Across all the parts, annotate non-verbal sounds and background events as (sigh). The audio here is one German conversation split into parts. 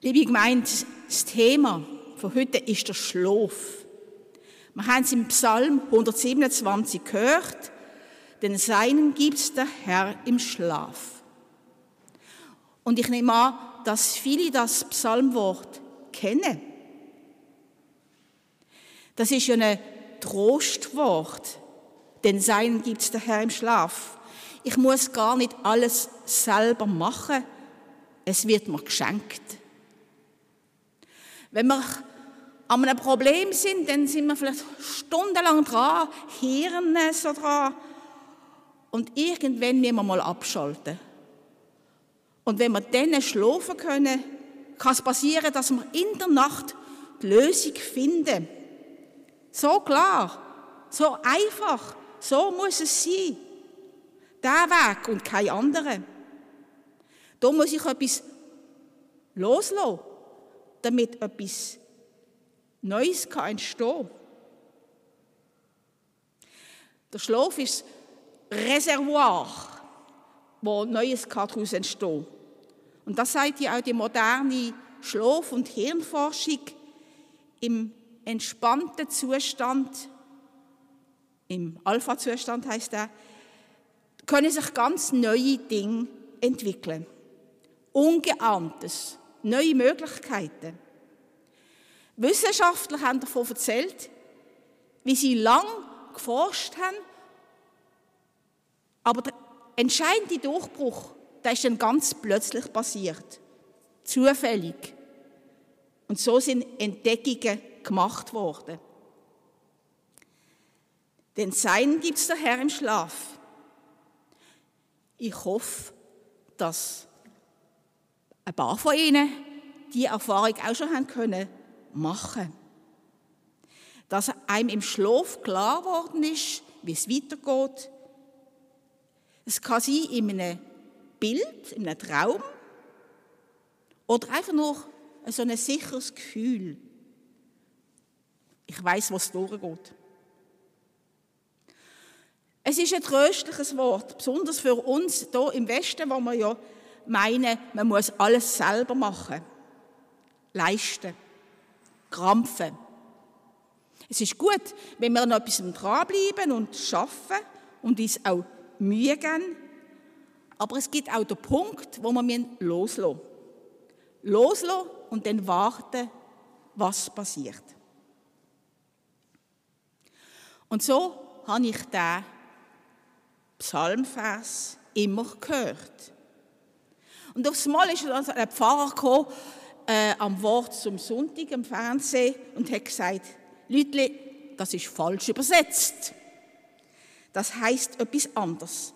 Liebe Gemeinde, das Thema von heute ist der Schlaf. Wir haben es im Psalm 127 gehört, denn seinen gibt's der Herr im Schlaf. Und ich nehme an, dass viele das Psalmwort kennen. Das ist ja ein Trostwort, denn seinen gibt's der Herr im Schlaf. Ich muss gar nicht alles selber machen, es wird mir geschenkt. Wenn wir an einem Problem sind, dann sind wir vielleicht stundenlang dran, Hirne so dran. Und irgendwann müssen wir mal abschalten. Und wenn wir dann schlafen können, kann es passieren, dass wir in der Nacht die Lösung finden. So klar, so einfach, so muss es sein. Der Weg und kein anderer. Da muss ich etwas loslassen damit etwas Neues kann Der Schlaf ist Reservoir, wo Neues daraus entstehen kann. Und das sagt ja auch die moderne Schlaf- und Hirnforschung im entspannten Zustand, im Alpha-Zustand heißt er, können sich ganz neue Dinge entwickeln. Ungeahntes, neue Möglichkeiten. Wissenschaftler haben davon erzählt, wie sie lang geforscht haben, aber der entscheidende Durchbruch, der ist dann ganz plötzlich passiert, zufällig. Und so sind Entdeckungen gemacht worden. Denn Sein gibt es der Herr im Schlaf. Ich hoffe, dass ein paar von Ihnen die Erfahrung auch schon haben können machen. Dass einem im Schlaf klar geworden ist, wie es weitergeht. Es kann sein in einem Bild, in einem Traum oder einfach nur so ein sicheres Gefühl. Ich weiß, was durchgeht. Es ist ein tröstliches Wort, besonders für uns hier im Westen, wo wir ja meinen, man muss alles selber machen, leisten, krampfen. Es ist gut, wenn wir noch etwas dranbleiben und schaffen und uns auch Mühe geben. Aber es gibt auch den Punkt, wo wir loslassen müssen. Loslassen und dann warten, was passiert. Und so habe ich den Psalmvers immer gehört. Und aufs Mal ist also ein Pfarrer gekommen, äh, am Wort zum Sonntag im Fernsehen und hat gesagt, Leute, das ist falsch übersetzt. Das heißt etwas anderes.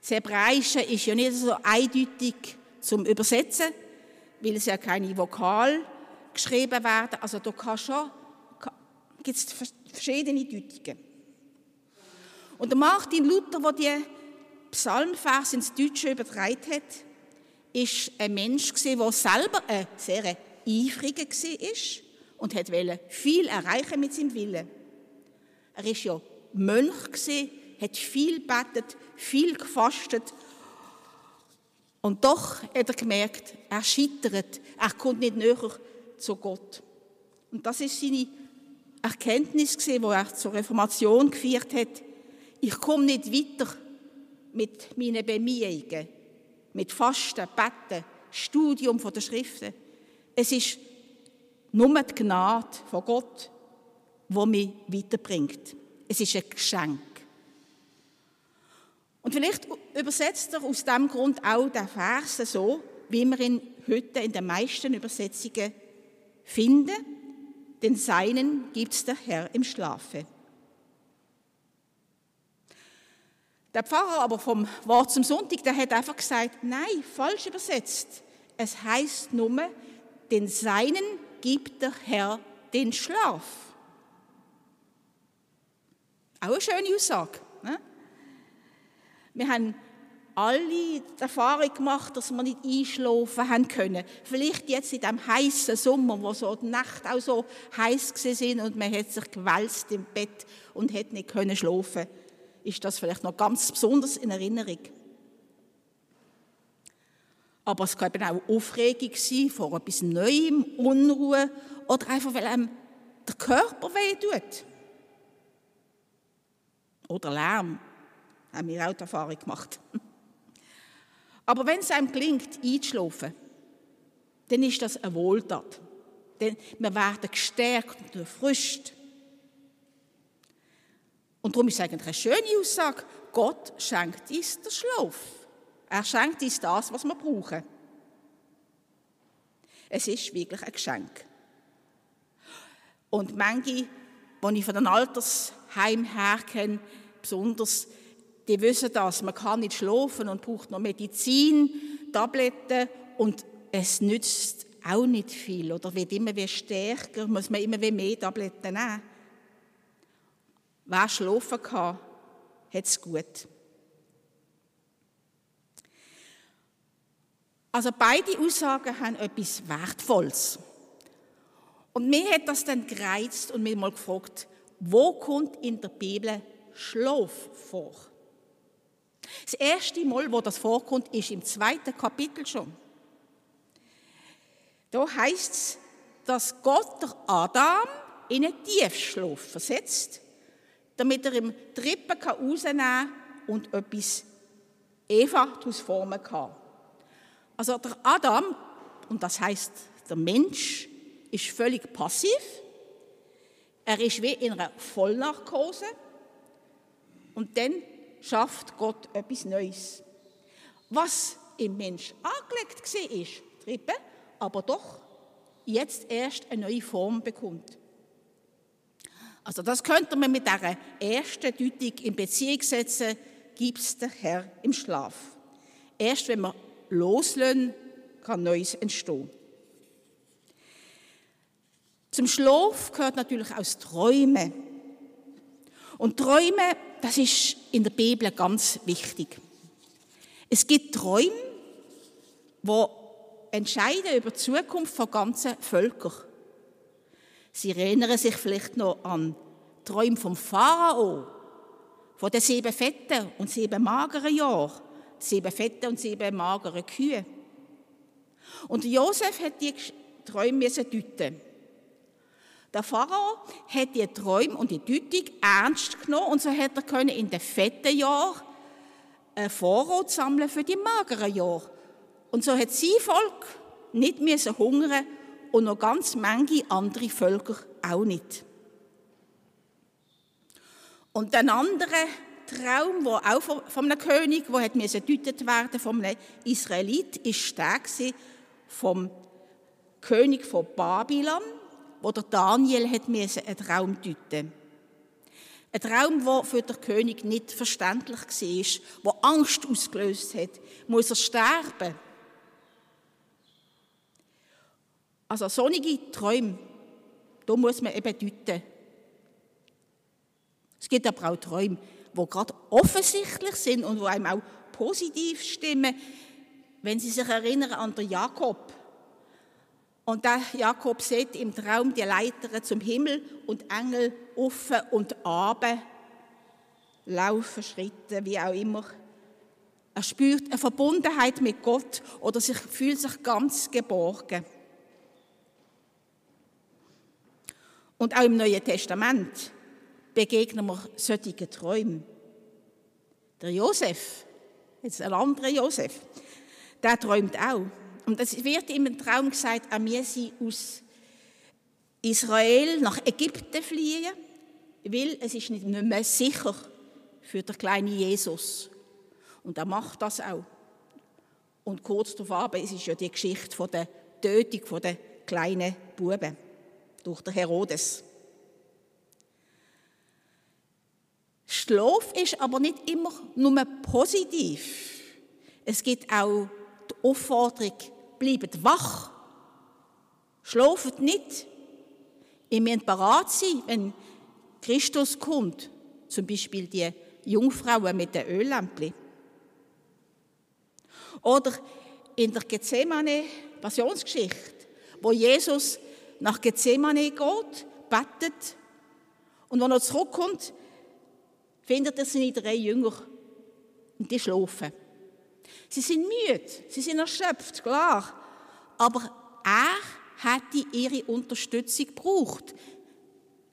Das Hebräische ist ja nicht so eindeutig zum Übersetzen, weil es ja keine Vokal geschrieben werden. Also da kann schon, gibt es verschiedene Deutungen. Und Martin Luther, der die Psalmvers ins Deutsche übertragen hat, ist ein Mensch der selber ein sehr eifriger war und wollte viel erreichen mit seinem Willen. Er war ja Mönch hat viel gebetet, viel gefastet und doch hat er gemerkt, er scheitert, er kommt nicht näher zu Gott. Und das ist seine Erkenntnis, die er zur Reformation geführt hat. Ich komme nicht weiter mit meinen Bemühungen, mit Fasten, Betten, Studium der Schriften. Es ist nur die Gnade von Gott, die mich weiterbringt. Es ist ein Geschenk. Und vielleicht übersetzt er aus diesem Grund auch den Vers so, wie wir ihn heute in den meisten Übersetzungen finden. Den Seinen gibt es der Herr im Schlafe. Der Pfarrer aber vom Wort zum Sonntag, der hat einfach gesagt, nein, falsch übersetzt. Es heißt nur, den Seinen gibt der Herr den Schlaf. Auch eine schöne Aussage. Ne? Wir haben alle die Erfahrung gemacht, dass wir nicht einschlafen haben können. Vielleicht jetzt in diesem heißen Sommer, wo so die Nacht auch so heiß sind und man hat sich gewälzt im Bett und hat nicht können schlafen ist das vielleicht noch ganz besonders in Erinnerung. Aber es kann eben auch Aufregung sein vor etwas Neuem, Unruhe oder einfach, weil einem der Körper weh tut. Oder Lärm. Haben wir auch die Erfahrung gemacht. (laughs) Aber wenn es einem gelingt, einzuschlafen, dann ist das eine Wohltat. Denn wir werden gestärkt und erfrischt. Und darum ist es eigentlich eine schöne Aussage. Gott schenkt uns den Schlaf. Er schenkt uns das, was wir brauchen. Es ist wirklich ein Geschenk. Und manche, die ich von den Altersheimen her kenne, besonders, die wissen das. Man kann nicht schlafen und braucht noch Medizin, Tabletten und es nützt auch nicht viel oder wird immer wie stärker, muss man immer wie mehr Tabletten nehmen. Wer schlafen kann, hat es gut. Also beide Aussagen haben etwas Wertvolles. Und mir hat das dann gereizt und mir mal gefragt, wo kommt in der Bibel Schlaf vor? Das erste Mal, wo das vorkommt, ist im zweiten Kapitel schon. Da heißt es, dass Gott Adam in einen Tiefschlaf versetzt, damit er im Trippen rausnehmen kann und etwas Eva daraus formen kann. Also der Adam, und das heißt der Mensch, ist völlig passiv. Er ist wie in einer Vollnarkose. Und dann schafft Gott etwas Neues. Was im Mensch angelegt war, ist Trippe, aber doch jetzt erst eine neue Form bekommt. Also das könnte man mit der ersten Deutung in Beziehung setzen, gibt es der Herr im Schlaf. Erst wenn wir loslösen, kann Neues entstehen. Zum Schlaf gehört natürlich auch das Träumen. Und Träumen, das ist in der Bibel ganz wichtig. Es gibt Träume, wo entscheiden über die Zukunft von ganzen Völkern. Sie erinnern sich vielleicht noch an Träume vom Pharao, von den sieben fetten und sieben mageren Jahren, sieben fette und sieben magere Kühe. Und Josef hat die Träume deuten. Der Pharao hat die Träume und die Deutung ernst genommen und so hat er in den fetten Jahren einen Vorrat sammeln für die mageren Jahre. Und so hat sein Volk nicht müssen hungern und noch ganz manche andere Völker auch nicht. Und ein anderer Traum, der auch von einem König, der hat werden von einem Israelit, ist der vom König von Babylon, wo der Daniel einen Traum deuten Ein Traum, der für den König nicht verständlich war, der Angst ausgelöst hat. Muss er sterben? Also sonnige Träume, da muss man eben deuten. Es gibt aber auch Träume, die gerade offensichtlich sind und die einem auch positiv stimmen, wenn Sie sich erinnern an den Jakob. Und der Jakob sieht im Traum die Leiter zum Himmel und Engel offen und abe laufen Schritte, wie auch immer. Er spürt eine Verbundenheit mit Gott oder sich, fühlt sich ganz geborgen. Und auch im Neuen Testament begegnen wir solchen Träumen. Der Josef, jetzt ein anderer Josef, der träumt auch. Und es wird ihm im Traum gesagt, er müsse aus Israel nach Ägypten fliehen, weil es ist nicht mehr sicher für den kleinen Jesus. Und er macht das auch. Und kurz darauf es ist ja die Geschichte von der Tötung der kleinen Buben durch den Herodes. Schlaf ist aber nicht immer nur positiv. Es gibt auch die Aufforderung, bleibt wach. Schlaft nicht. Ihr müsst bereit sein, wenn Christus kommt. Zum Beispiel die Jungfrauen mit den Öllämpchen. Oder in der Gethsemane-Passionsgeschichte, wo Jesus nach Gethsemane geht, betet und wenn er zurückkommt, findet er seine drei Jünger und die schlafen. Sie sind müde, sie sind erschöpft, klar. Aber er hätte ihre Unterstützung gebraucht.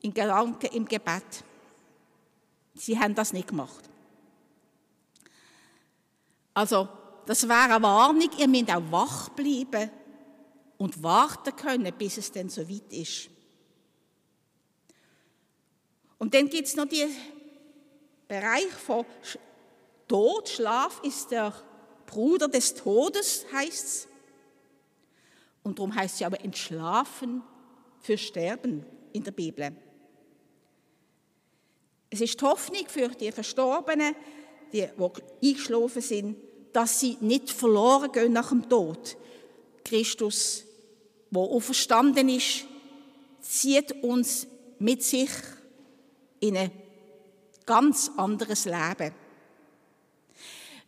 In Gedanken, im Gebet. Sie haben das nicht gemacht. Also, das wäre eine Warnung, ihr müsst auch wach bleiben und warten können, bis es dann so weit ist. Und dann gibt es noch den Bereich von Tod. Schlaf ist der Bruder des Todes, heißt es. Und darum heißt ja aber entschlafen für Sterben in der Bibel. Es ist die Hoffnung für die Verstorbenen, die, die eingeschlafen sind, dass sie nicht verloren gehen nach dem Tod. Christus, der auferstanden ist, zieht uns mit sich in ein ganz anderes Leben.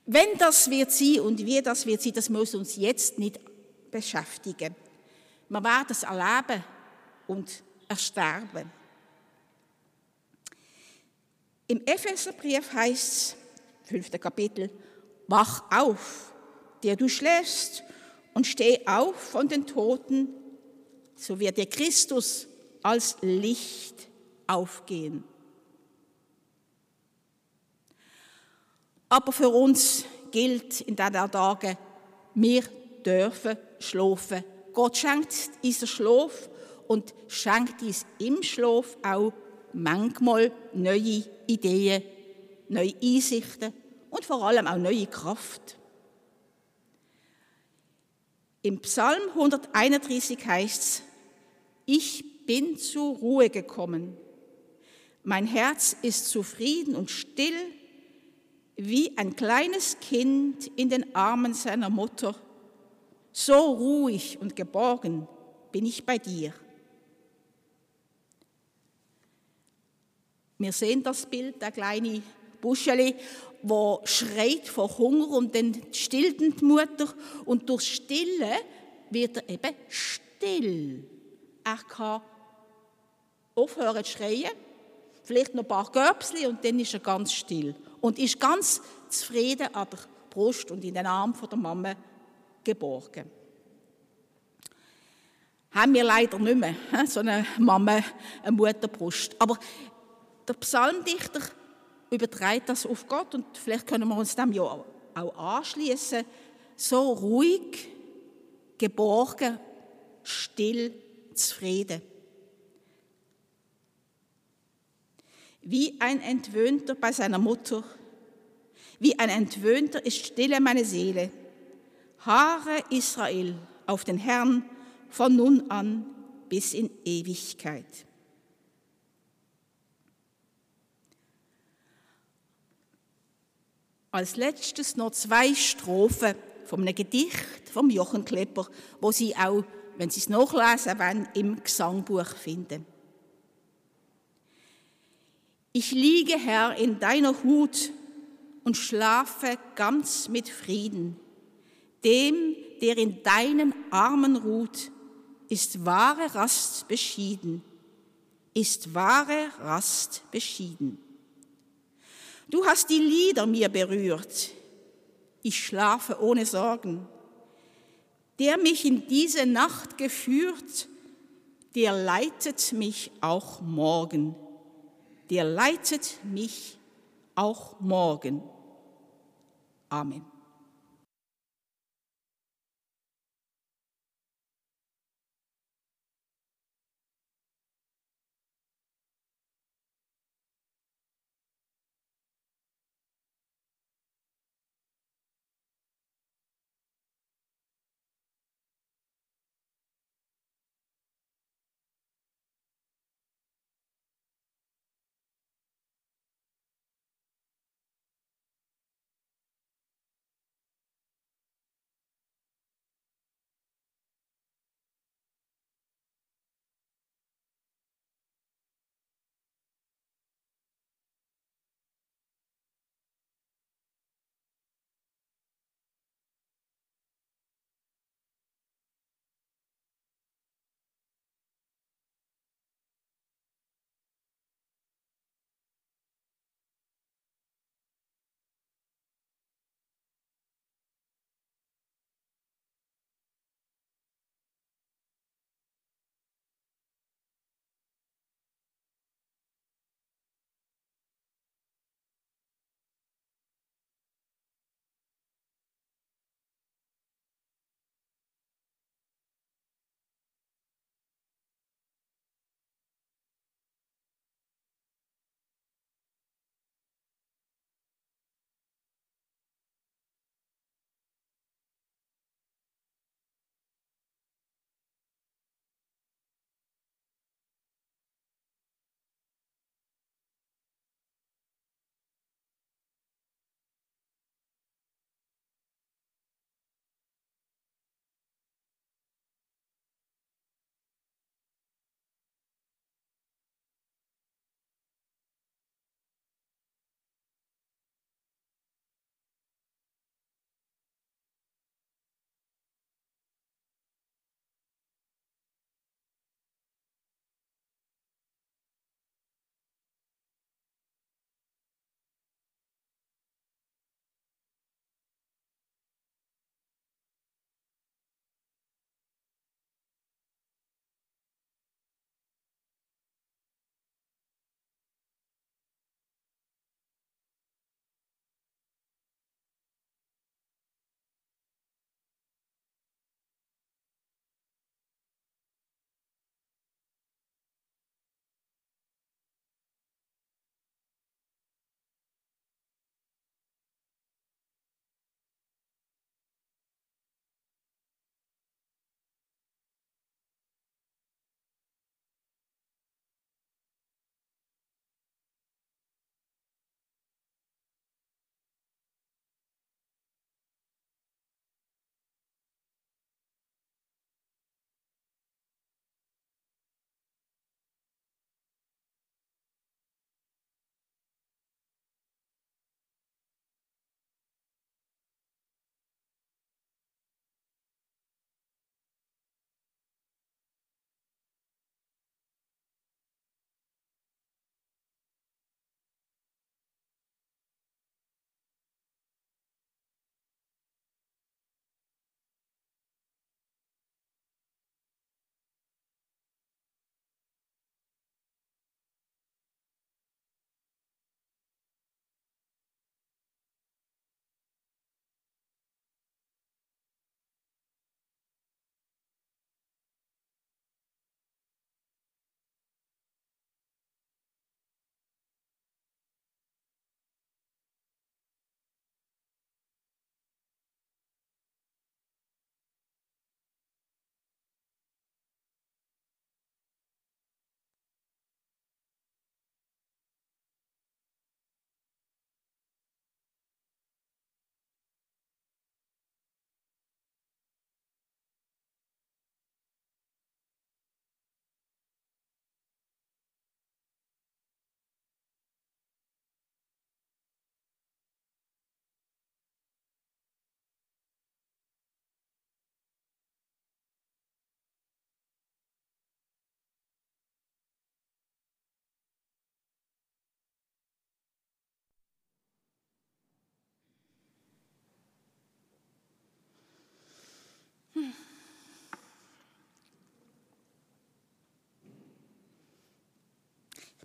Wenn das wird sein und wie das wird sein, das muss uns jetzt nicht beschäftigen. Wir werden es erleben und ersterben. Im Epheserbrief heißt es, fünfte Kapitel, wach auf, der du schläfst, und steh auf von den Toten, so wird dir Christus als Licht aufgehen. Aber für uns gilt in diesen Tagen, wir dürfen schlafen. Gott schenkt uns Schlaf und schenkt uns im Schlaf auch manchmal neue Ideen, neue Einsichten und vor allem auch neue Kraft. Im Psalm 131 heißt es, ich bin zur Ruhe gekommen. Mein Herz ist zufrieden und still, wie ein kleines Kind in den Armen seiner Mutter. So ruhig und geborgen bin ich bei dir. Wir sehen das Bild, der kleine Buscheli, wo schreit vor Hunger und dann stillt die Mutter und durch Stille wird er eben still. Er kann aufhören zu schreien, vielleicht noch ein paar Göpsli und dann ist er ganz still und ist ganz zufrieden an der Brust und in den Arm von der Mama geborgen. Haben wir leider nicht mehr, so eine Mama, eine Mutterbrust. Aber der Psalmdichter übertreibt das auf Gott und vielleicht können wir uns dem ja auch anschließen. So ruhig, geborgen, still, zufrieden. Wie ein Entwöhnter bei seiner Mutter, wie ein Entwöhnter ist stille meine Seele. Haare Israel auf den Herrn von nun an bis in Ewigkeit. Als letztes noch zwei Strophen von einem Gedicht vom Jochen Klepper, wo Sie auch, wenn Sie es nachlesen wollen, im Gesangbuch finden. Ich liege, Herr, in deiner Hut und schlafe ganz mit Frieden. Dem, der in deinen Armen ruht, ist wahre Rast beschieden, ist wahre Rast beschieden. Du hast die Lieder mir berührt. Ich schlafe ohne Sorgen. Der mich in diese Nacht geführt, der leitet mich auch morgen. Der leitet mich auch morgen. Amen.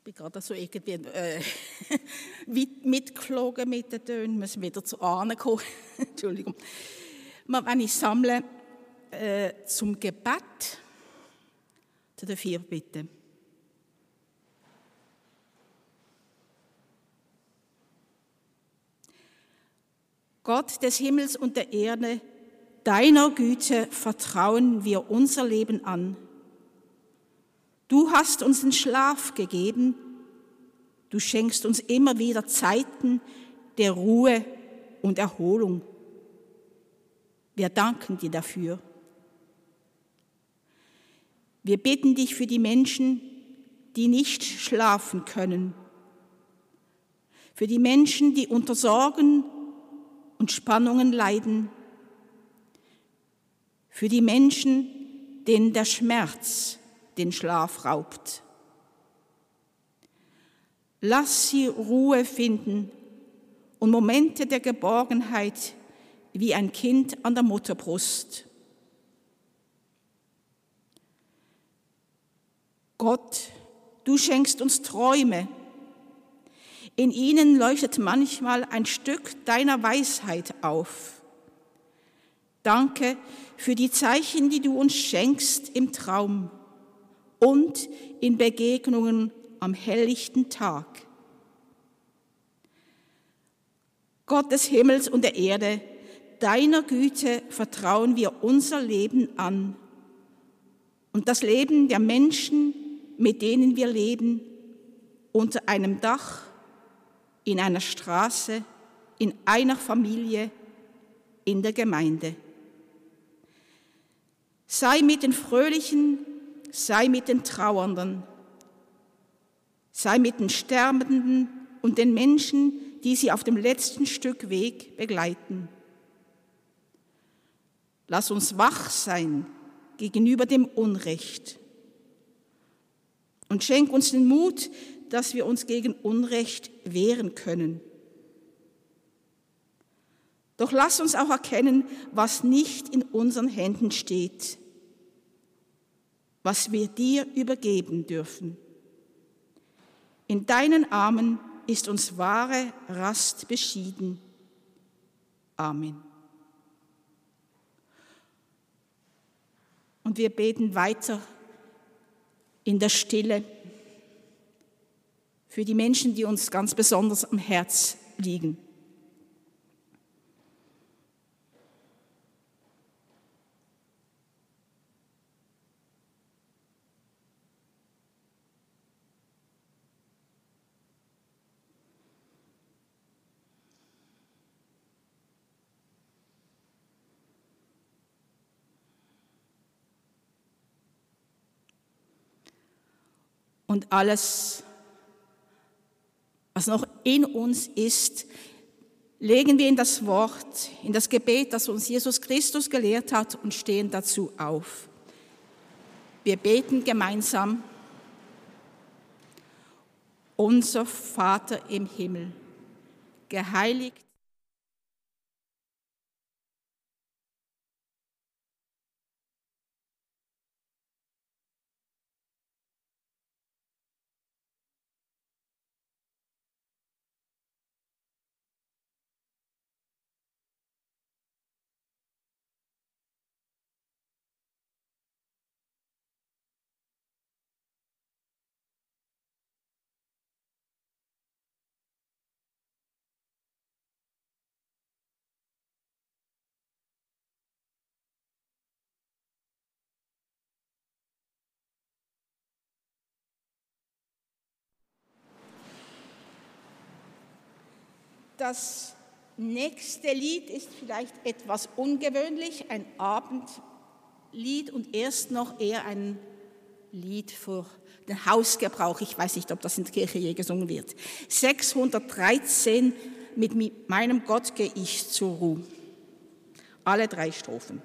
Ich bin gerade so irgendwie äh, (laughs) mitgeflogen mit den Tönen, müssen wieder zu Ahnen kommen. (laughs) Entschuldigung. Wenn ich sammle äh, zum Gebet, zu den vier Bitten. Gott des Himmels und der Erde, deiner Güte vertrauen wir unser Leben an. Du hast uns den Schlaf gegeben, du schenkst uns immer wieder Zeiten der Ruhe und Erholung. Wir danken dir dafür. Wir bitten dich für die Menschen, die nicht schlafen können, für die Menschen, die unter Sorgen und Spannungen leiden, für die Menschen, denen der Schmerz den Schlaf raubt. Lass sie Ruhe finden und Momente der Geborgenheit wie ein Kind an der Mutterbrust. Gott, du schenkst uns Träume. In ihnen leuchtet manchmal ein Stück deiner Weisheit auf. Danke für die Zeichen, die du uns schenkst im Traum und in Begegnungen am helllichten Tag. Gott des Himmels und der Erde, deiner Güte vertrauen wir unser Leben an und das Leben der Menschen, mit denen wir leben, unter einem Dach, in einer Straße, in einer Familie, in der Gemeinde. Sei mit den Fröhlichen, sei mit den Trauernden, sei mit den Sterbenden und den Menschen, die sie auf dem letzten Stück Weg begleiten. Lass uns wach sein gegenüber dem Unrecht und schenk uns den Mut, dass wir uns gegen Unrecht wehren können. Doch lass uns auch erkennen, was nicht in unseren Händen steht, was wir dir übergeben dürfen. In deinen Armen ist uns wahre Rast beschieden. Amen. Und wir beten weiter in der Stille für die Menschen, die uns ganz besonders am Herz liegen. Und alles, was noch in uns ist, legen wir in das Wort, in das Gebet, das uns Jesus Christus gelehrt hat und stehen dazu auf. Wir beten gemeinsam. Unser Vater im Himmel, geheiligt Das nächste Lied ist vielleicht etwas ungewöhnlich, ein Abendlied und erst noch eher ein Lied für den Hausgebrauch. Ich weiß nicht, ob das in der Kirche je gesungen wird. 613 mit meinem Gott gehe ich zur Ruhe. Alle drei Strophen.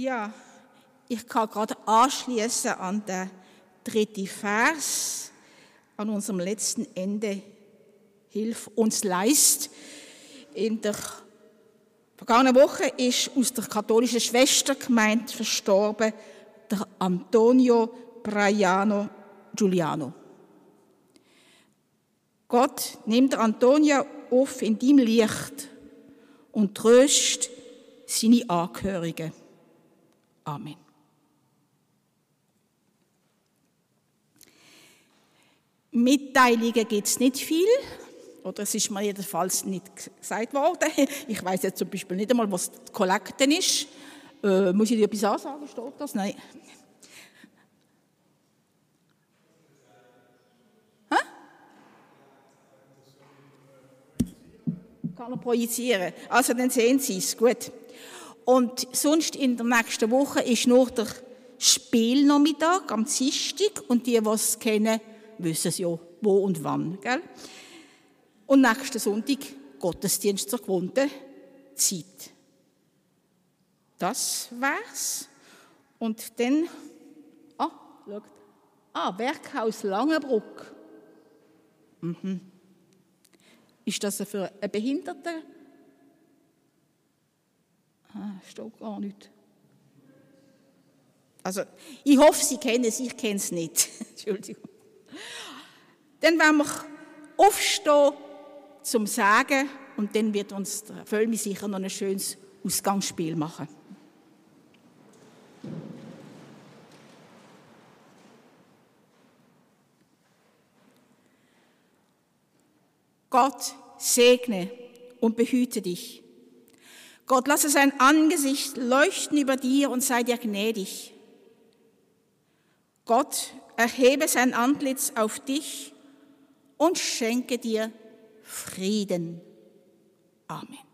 Ja, ich kann gerade anschließen an den dritten Vers, an unserem letzten Ende. Hilf uns leist. In der vergangenen Woche ist aus der katholischen Schwestergemeinde verstorben der Antonio Braiano Giuliano. Gott nimmt Antonia auf in deinem Licht und tröst seine Angehörigen. Amen. Mitteilungen gibt es nicht viel, oder es ist mir jedenfalls nicht gesagt worden. (laughs) Ich weiß jetzt zum Beispiel nicht einmal, was die Kollekte ist. Äh, muss ich dir etwas ansagen? Steht das? Nein. Kann er projizieren. Also dann sehen Sie es. Gut. Und sonst in der nächsten Woche ist nur der Spielnachmittag am Dienstag und die, die es kennen, wissen es ja, wo und wann. Gell? Und nächsten Sonntag Gottesdienst zur gewohnten Zeit. Das wär's. Und dann, ah, schaut, ah, Werkhaus Langenbruck. Mhm. Ist das für einen Behinderten? Ah, steht gar nicht. Also, ich hoffe, Sie kennen es, ich kenne es nicht. (laughs) Entschuldigung. Dann werden wir aufstehen zum Sagen und dann wird uns der Völmi sicher noch ein schönes Ausgangsspiel machen. Gott segne und behüte dich. Gott lasse sein Angesicht leuchten über dir und sei dir gnädig. Gott erhebe sein Antlitz auf dich und schenke dir Frieden. Amen.